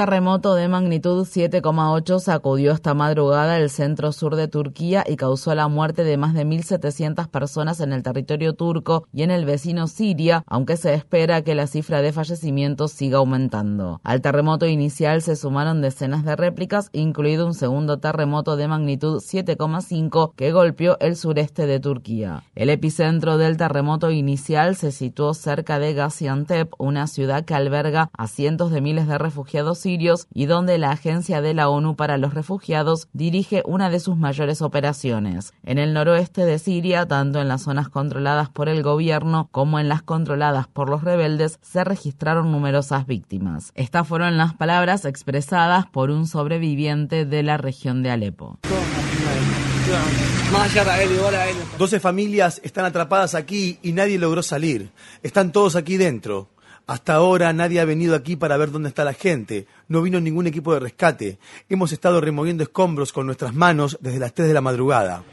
Terremoto de magnitud 7,8 sacudió esta madrugada el centro sur de Turquía y causó la muerte de más de 1.700 personas en el territorio turco y en el vecino Siria, aunque se espera que la cifra de fallecimientos siga aumentando. Al terremoto inicial se sumaron decenas de réplicas, incluido un segundo terremoto de magnitud 7,5 que golpeó el sureste de Turquía. El epicentro del terremoto inicial se situó cerca de Gaziantep, una ciudad que alberga a cientos de miles de refugiados y donde la Agencia de la ONU para los Refugiados dirige una de sus mayores operaciones. En el noroeste de Siria, tanto en las zonas controladas por el gobierno como en las controladas por los rebeldes, se registraron numerosas víctimas. Estas fueron las palabras expresadas por un sobreviviente de la región de Alepo. 12 familias están atrapadas aquí y nadie logró salir. Están todos aquí dentro. Hasta ahora nadie ha venido aquí para ver dónde está la gente. No vino ningún equipo de rescate. Hemos estado removiendo escombros con nuestras manos desde las 3 de la madrugada.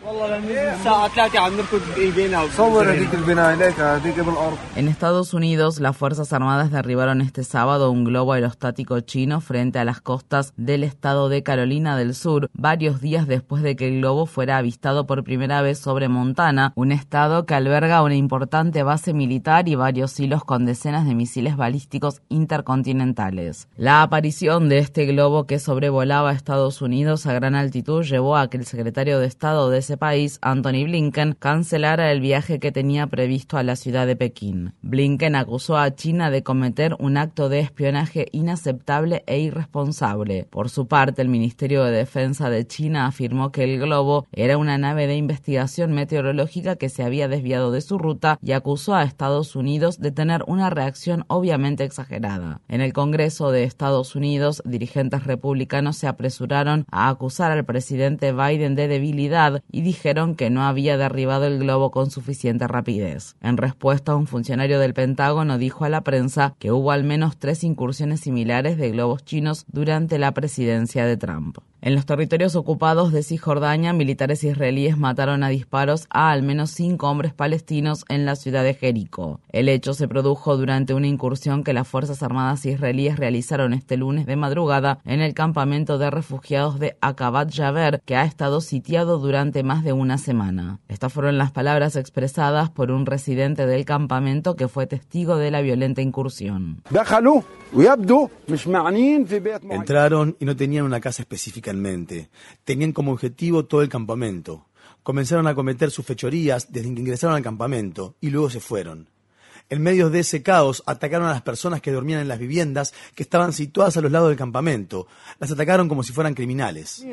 En Estados Unidos, las Fuerzas Armadas derribaron este sábado un globo aerostático chino frente a las costas del estado de Carolina del Sur, varios días después de que el globo fuera avistado por primera vez sobre Montana, un estado que alberga una importante base militar y varios hilos con decenas de misiles balísticos intercontinentales. La aparición de este globo que sobrevolaba Estados Unidos a gran altitud llevó a que el secretario de Estado de ese país, Anthony Blinken, cancelara el viaje que tenía previsto a la ciudad de Pekín. Blinken acusó a China de cometer un acto de espionaje inaceptable e irresponsable. Por su parte, el Ministerio de Defensa de China afirmó que el globo era una nave de investigación meteorológica que se había desviado de su ruta y acusó a Estados Unidos de tener una reacción obviamente exagerada. En el Congreso de Estados Unidos, dirigentes republicanos se apresuraron a acusar al presidente Biden de debilidad y dijeron que no había derribado el globo con suficiente rapidez. En respuesta, un funcionario del Pentágono dijo a la prensa que hubo al menos tres incursiones similares de globos chinos durante la presidencia de Trump. En los territorios ocupados de Cisjordania, militares israelíes mataron a disparos a al menos cinco hombres palestinos en la ciudad de Jericó. El hecho se produjo durante una incursión que las Fuerzas Armadas israelíes realizaron este lunes de madrugada en el campamento de refugiados de Akabat Jaber, que ha estado sitiado durante más de una semana. Estas fueron las palabras expresadas por un residente del campamento que fue testigo de la violenta incursión. Entraron y no tenían una casa específica en mente. Tenían como objetivo todo el campamento. Comenzaron a cometer sus fechorías desde que ingresaron al campamento y luego se fueron. En medio de ese caos, atacaron a las personas que dormían en las viviendas que estaban situadas a los lados del campamento. Las atacaron como si fueran criminales.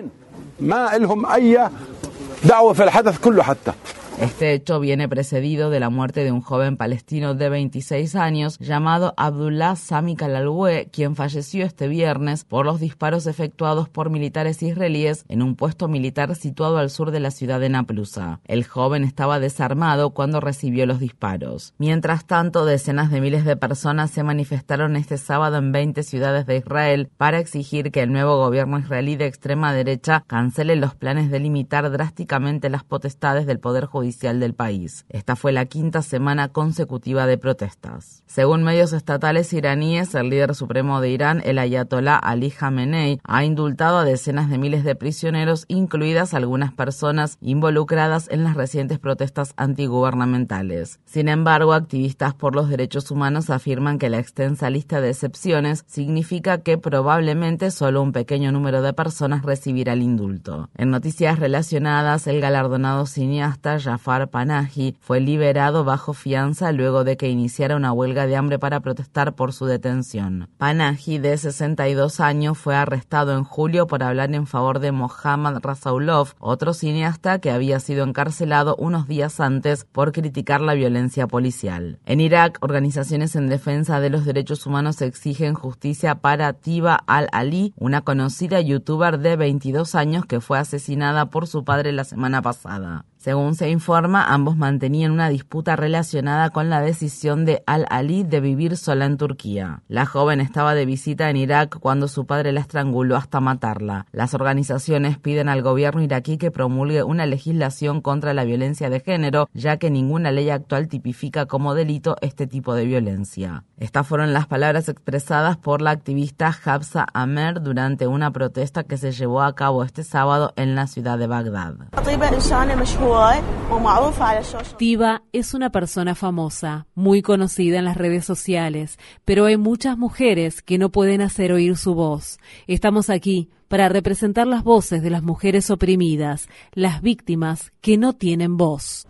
Este hecho viene precedido de la muerte de un joven palestino de 26 años llamado Abdullah Sami Kalalwe, quien falleció este viernes por los disparos efectuados por militares israelíes en un puesto militar situado al sur de la ciudad de Naplusa. El joven estaba desarmado cuando recibió los disparos. Mientras tanto, decenas de miles de personas se manifestaron este sábado en 20 ciudades de Israel para exigir que el nuevo gobierno israelí de extrema derecha cancele los planes de limitar drásticamente las potestades del Poder Judicial del país. Esta fue la quinta semana consecutiva de protestas. Según medios estatales iraníes, el líder supremo de Irán, el ayatolá Ali Khamenei, ha indultado a decenas de miles de prisioneros, incluidas algunas personas involucradas en las recientes protestas antigubernamentales. Sin embargo, activistas por los derechos humanos afirman que la extensa lista de excepciones significa que probablemente solo un pequeño número de personas recibirá el indulto. En noticias relacionadas, el galardonado cineasta Jafar Panahi fue liberado bajo fianza luego de que iniciara una huelga de hambre para protestar por su detención. Panahi, de 62 años, fue arrestado en julio por hablar en favor de Mohammad Rasaulov, otro cineasta que había sido encarcelado unos días antes por criticar la violencia policial. En Irak, organizaciones en defensa de los derechos humanos exigen justicia para Tiba al-Ali, una conocida youtuber de 22 años que fue asesinada por su padre la semana pasada. Según se informa, ambos mantenían una disputa relacionada con la decisión de Al-Ali de vivir sola en Turquía. La joven estaba de visita en Irak cuando su padre la estranguló hasta matarla. Las organizaciones piden al gobierno iraquí que promulgue una legislación contra la violencia de género, ya que ninguna ley actual tipifica como delito este tipo de violencia. Estas fueron las palabras expresadas por la activista Habsa Amer durante una protesta que se llevó a cabo este sábado en la ciudad de Bagdad. Tiva es una persona famosa, muy conocida en las redes sociales, pero hay muchas mujeres que no pueden hacer oír su voz. Estamos aquí para representar las voces de las mujeres oprimidas, las víctimas que no tienen voz.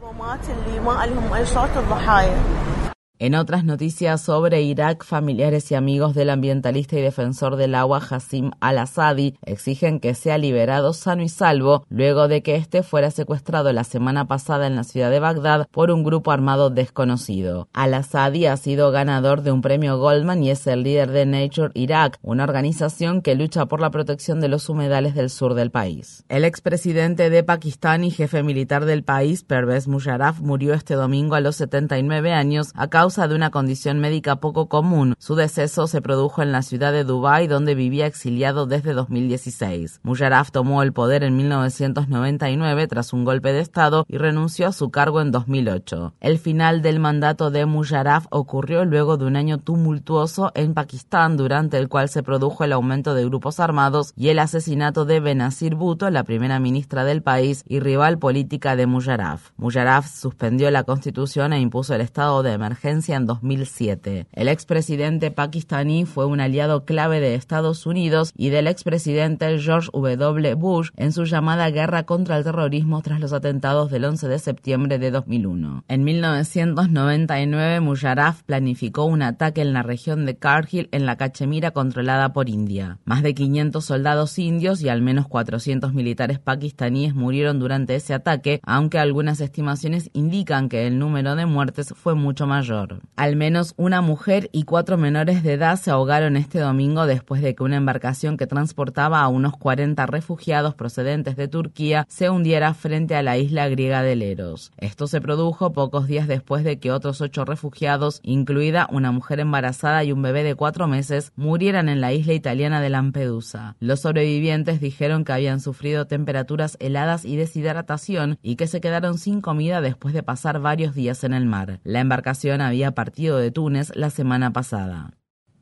En otras noticias sobre Irak, familiares y amigos del ambientalista y defensor del agua Hassim al-Assadi exigen que sea liberado sano y salvo luego de que este fuera secuestrado la semana pasada en la ciudad de Bagdad por un grupo armado desconocido. Al-Assadi ha sido ganador de un premio Goldman y es el líder de Nature Iraq, una organización que lucha por la protección de los humedales del sur del país. El expresidente de Pakistán y jefe militar del país, Pervez Musharraf, murió este domingo a los 79 años a causa de una condición médica poco común. Su deceso se produjo en la ciudad de Dubái, donde vivía exiliado desde 2016. Musharraf tomó el poder en 1999 tras un golpe de Estado y renunció a su cargo en 2008. El final del mandato de Musharraf ocurrió luego de un año tumultuoso en Pakistán, durante el cual se produjo el aumento de grupos armados y el asesinato de Benazir Bhutto, la primera ministra del país y rival política de Musharraf. Musharraf suspendió la constitución e impuso el estado de emergencia en 2007. El expresidente pakistaní fue un aliado clave de Estados Unidos y del expresidente George W. Bush en su llamada guerra contra el terrorismo tras los atentados del 11 de septiembre de 2001. En 1999, Musharraf planificó un ataque en la región de Kargil en la Cachemira controlada por India. Más de 500 soldados indios y al menos 400 militares pakistaníes murieron durante ese ataque, aunque algunas estimaciones indican que el número de muertes fue mucho mayor. Al menos una mujer y cuatro menores de edad se ahogaron este domingo después de que una embarcación que transportaba a unos 40 refugiados procedentes de Turquía se hundiera frente a la isla griega de Leros. Esto se produjo pocos días después de que otros ocho refugiados, incluida una mujer embarazada y un bebé de cuatro meses, murieran en la isla italiana de Lampedusa. Los sobrevivientes dijeron que habían sufrido temperaturas heladas y deshidratación y que se quedaron sin comida después de pasar varios días en el mar. La embarcación había partido de Túnez la semana pasada.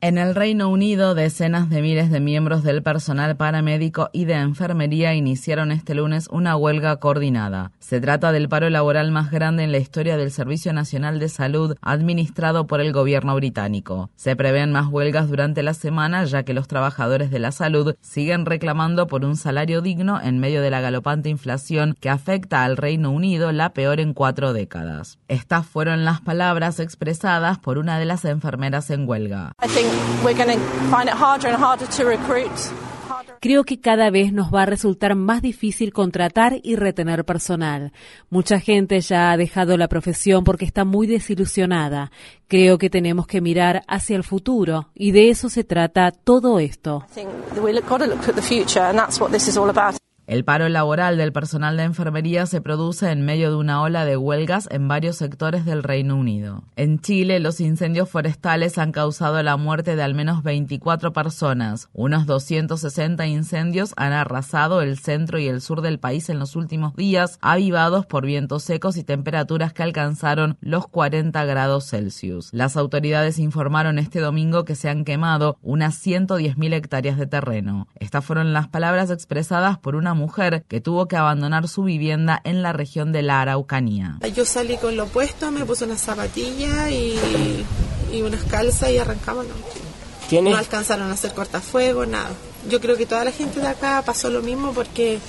En el Reino Unido, decenas de miles de miembros del personal paramédico y de enfermería iniciaron este lunes una huelga coordinada. Se trata del paro laboral más grande en la historia del Servicio Nacional de Salud administrado por el gobierno británico. Se prevén más huelgas durante la semana ya que los trabajadores de la salud siguen reclamando por un salario digno en medio de la galopante inflación que afecta al Reino Unido, la peor en cuatro décadas. Estas fueron las palabras expresadas por una de las enfermeras en huelga. Creo que cada vez nos va a resultar más difícil contratar y retener personal. Mucha gente ya ha dejado la profesión porque está muy desilusionada. Creo que tenemos que mirar hacia el futuro y de eso se trata todo esto. El paro laboral del personal de enfermería se produce en medio de una ola de huelgas en varios sectores del Reino Unido. En Chile, los incendios forestales han causado la muerte de al menos 24 personas. Unos 260 incendios han arrasado el centro y el sur del país en los últimos días, avivados por vientos secos y temperaturas que alcanzaron los 40 grados Celsius. Las autoridades informaron este domingo que se han quemado unas 110.000 hectáreas de terreno. Estas fueron las palabras expresadas por una mujer que tuvo que abandonar su vivienda en la región de la Araucanía. Yo salí con lo opuesto, me puse unas zapatillas y, unas calzas y arrancamos. No alcanzaron a hacer cortafuegos, nada. Yo creo que toda la gente de acá pasó lo mismo porque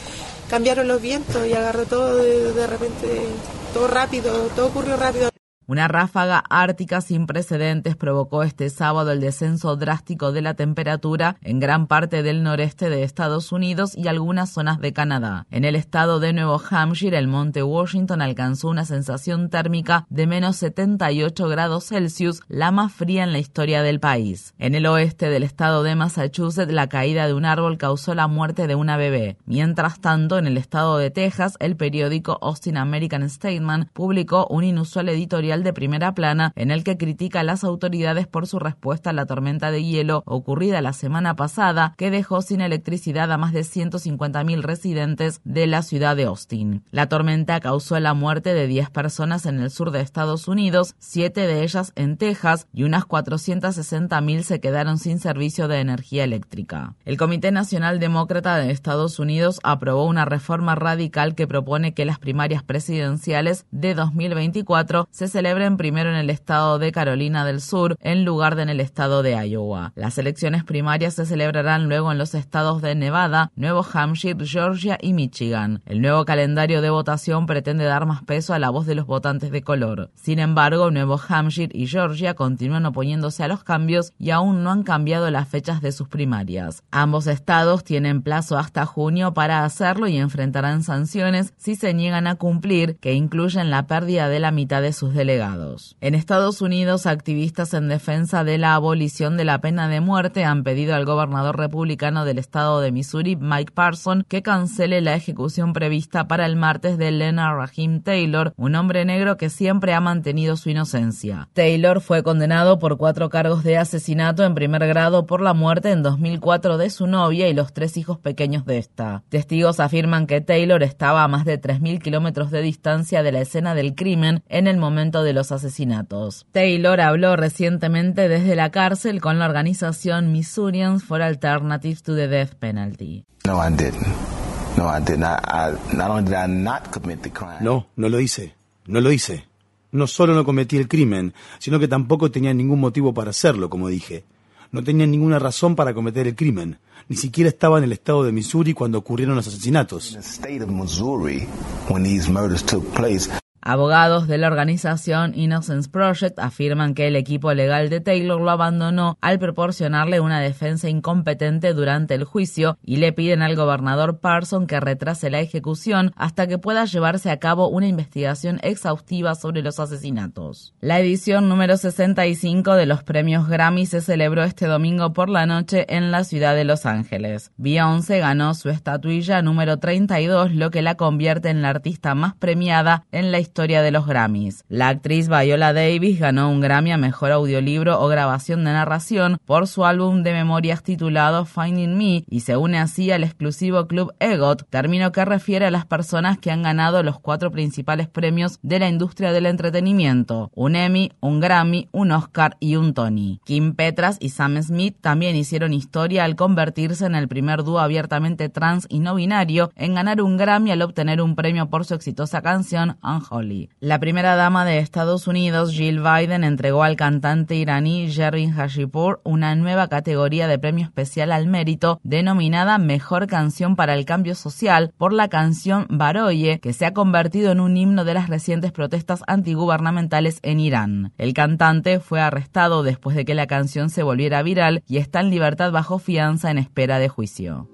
cambiaron los vientos y agarró todo de, repente todo rápido, todo ocurrió rápido. Una ráfaga ártica sin precedentes provocó este sábado el descenso drástico de la temperatura en gran parte del noreste de Estados Unidos y algunas zonas de Canadá. En el estado de Nuevo Hampshire, el monte Washington alcanzó una sensación térmica de menos 78 grados Celsius, la más fría en la historia del país. En el oeste del estado de Massachusetts, la caída de un árbol causó la muerte de una bebé. Mientras tanto, en el estado de Texas, el periódico Austin American Statement publicó un inusual editorial de primera plana en el que critica a las autoridades por su respuesta a la tormenta de hielo ocurrida la semana pasada que dejó sin electricidad a más de 150.000 residentes de la ciudad de Austin. La tormenta causó la muerte de 10 personas en el sur de Estados Unidos, 7 de ellas en Texas y unas 460.000 se quedaron sin servicio de energía eléctrica. El Comité Nacional Demócrata de Estados Unidos aprobó una reforma radical que propone que las primarias presidenciales de 2024 se celebren celebren primero en el estado de Carolina del Sur en lugar de en el estado de Iowa. Las elecciones primarias se celebrarán luego en los estados de Nevada, Nuevo Hampshire, Georgia y Michigan. El nuevo calendario de votación pretende dar más peso a la voz de los votantes de color. Sin embargo, Nuevo Hampshire y Georgia continúan oponiéndose a los cambios y aún no han cambiado las fechas de sus primarias. Ambos estados tienen plazo hasta junio para hacerlo y enfrentarán sanciones si se niegan a cumplir, que incluyen la pérdida de la mitad de sus delegados en Estados Unidos, activistas en defensa de la abolición de la pena de muerte han pedido al gobernador republicano del estado de Missouri, Mike Parson, que cancele la ejecución prevista para el martes de Leonard Raheem Taylor, un hombre negro que siempre ha mantenido su inocencia. Taylor fue condenado por cuatro cargos de asesinato en primer grado por la muerte en 2004 de su novia y los tres hijos pequeños de esta. Testigos afirman que Taylor estaba a más de 3.000 kilómetros de distancia de la escena del crimen en el momento de los asesinatos. Taylor habló recientemente desde la cárcel con la organización Missourians for Alternatives to the Death Penalty. No, No, no lo hice. No lo hice. No solo no cometí el crimen, sino que tampoco tenía ningún motivo para hacerlo, como dije. No tenía ninguna razón para cometer el crimen. Ni siquiera estaba en el estado de Missouri cuando ocurrieron los asesinatos. Abogados de la organización Innocence Project afirman que el equipo legal de Taylor lo abandonó al proporcionarle una defensa incompetente durante el juicio y le piden al gobernador Parson que retrase la ejecución hasta que pueda llevarse a cabo una investigación exhaustiva sobre los asesinatos. La edición número 65 de los premios Grammy se celebró este domingo por la noche en la ciudad de Los Ángeles. Beyoncé ganó su estatuilla número 32, lo que la convierte en la artista más premiada en la historia historia de los Grammys. La actriz Viola Davis ganó un Grammy a Mejor Audiolibro o Grabación de Narración por su álbum de memorias titulado Finding Me y se une así al exclusivo club EGOT, término que refiere a las personas que han ganado los cuatro principales premios de la industria del entretenimiento, un Emmy, un Grammy, un Oscar y un Tony. Kim Petras y Sam Smith también hicieron historia al convertirse en el primer dúo abiertamente trans y no binario en ganar un Grammy al obtener un premio por su exitosa canción Unholy. La primera dama de Estados Unidos, Jill Biden, entregó al cantante iraní Jervin Hashipur una nueva categoría de premio especial al mérito denominada Mejor Canción para el Cambio Social por la canción Baroye, que se ha convertido en un himno de las recientes protestas antigubernamentales en Irán. El cantante fue arrestado después de que la canción se volviera viral y está en libertad bajo fianza en espera de juicio.